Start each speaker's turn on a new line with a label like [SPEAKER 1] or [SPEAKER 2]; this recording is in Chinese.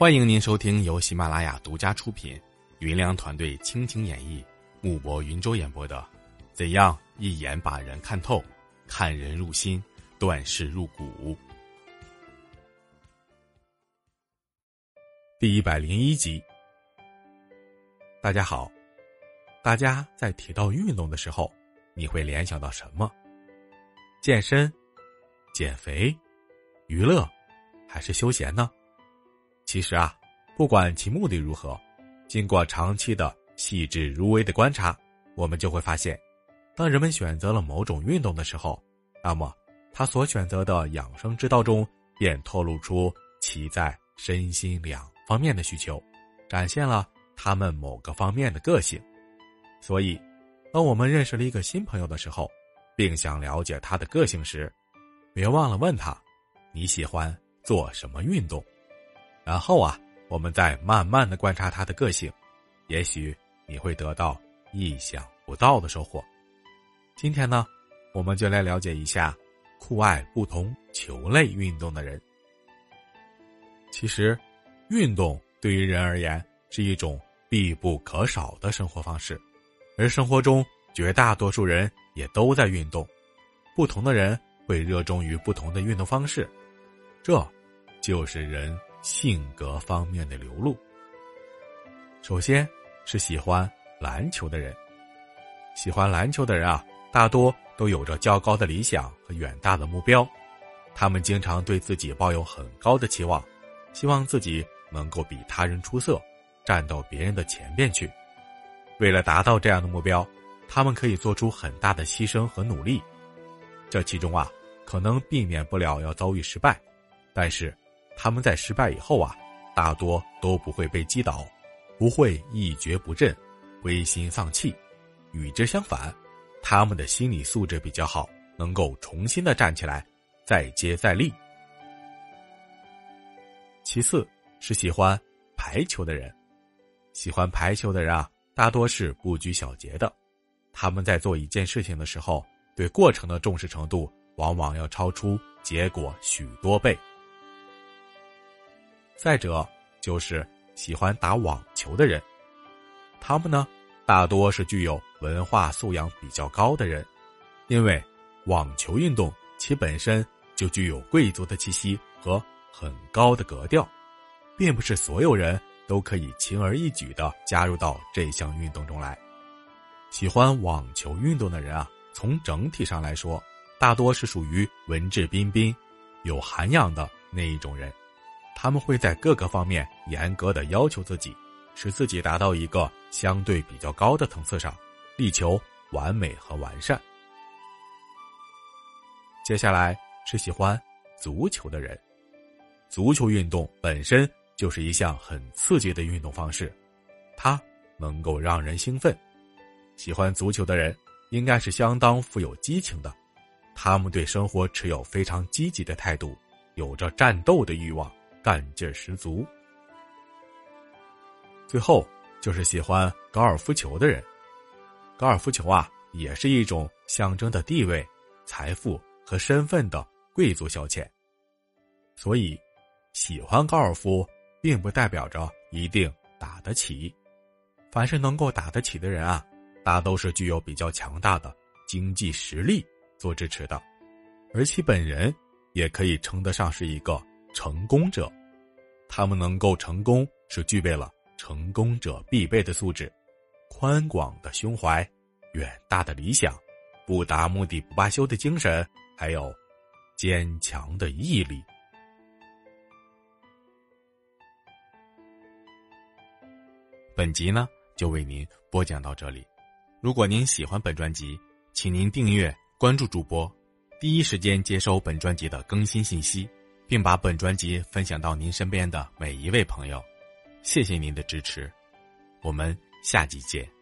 [SPEAKER 1] 欢迎您收听由喜马拉雅独家出品、云良团队倾情演绎、木博云舟演播的《怎样一眼把人看透，看人入心，断事入骨》第一百零一集。大家好，大家在提到运动的时候，你会联想到什么？健身、减肥、娱乐，还是休闲呢？其实啊，不管其目的如何，经过长期的细致入微的观察，我们就会发现，当人们选择了某种运动的时候，那么他所选择的养生之道中便透露出其在身心两方面的需求，展现了他们某个方面的个性。所以，当我们认识了一个新朋友的时候，并想了解他的个性时，别忘了问他：你喜欢做什么运动？然后啊，我们再慢慢的观察他的个性，也许你会得到意想不到的收获。今天呢，我们就来了解一下酷爱不同球类运动的人。其实，运动对于人而言是一种必不可少的生活方式，而生活中绝大多数人也都在运动。不同的人会热衷于不同的运动方式，这就是人。性格方面的流露。首先是喜欢篮球的人，喜欢篮球的人啊，大多都有着较高的理想和远大的目标，他们经常对自己抱有很高的期望，希望自己能够比他人出色，站到别人的前边去。为了达到这样的目标，他们可以做出很大的牺牲和努力，这其中啊，可能避免不了要遭遇失败，但是。他们在失败以后啊，大多都不会被击倒，不会一蹶不振、灰心丧气。与之相反，他们的心理素质比较好，能够重新的站起来，再接再厉。其次是喜欢排球的人，喜欢排球的人啊，大多是不拘小节的。他们在做一件事情的时候，对过程的重视程度，往往要超出结果许多倍。再者，就是喜欢打网球的人，他们呢，大多是具有文化素养比较高的人，因为网球运动其本身就具有贵族的气息和很高的格调，并不是所有人都可以轻而易举的加入到这项运动中来。喜欢网球运动的人啊，从整体上来说，大多是属于文质彬彬、有涵养的那一种人。他们会在各个方面严格的要求自己，使自己达到一个相对比较高的层次上，力求完美和完善。接下来是喜欢足球的人，足球运动本身就是一项很刺激的运动方式，它能够让人兴奋。喜欢足球的人应该是相当富有激情的，他们对生活持有非常积极的态度，有着战斗的欲望。干劲十足。最后就是喜欢高尔夫球的人，高尔夫球啊，也是一种象征的地位、财富和身份的贵族消遣。所以，喜欢高尔夫并不代表着一定打得起。凡是能够打得起的人啊，大都是具有比较强大的经济实力做支持的，而其本人也可以称得上是一个。成功者，他们能够成功，是具备了成功者必备的素质：宽广的胸怀、远大的理想、不达目的不罢休的精神，还有坚强的毅力。本集呢，就为您播讲到这里。如果您喜欢本专辑，请您订阅关注主播，第一时间接收本专辑的更新信息。并把本专辑分享到您身边的每一位朋友，谢谢您的支持，我们下集见。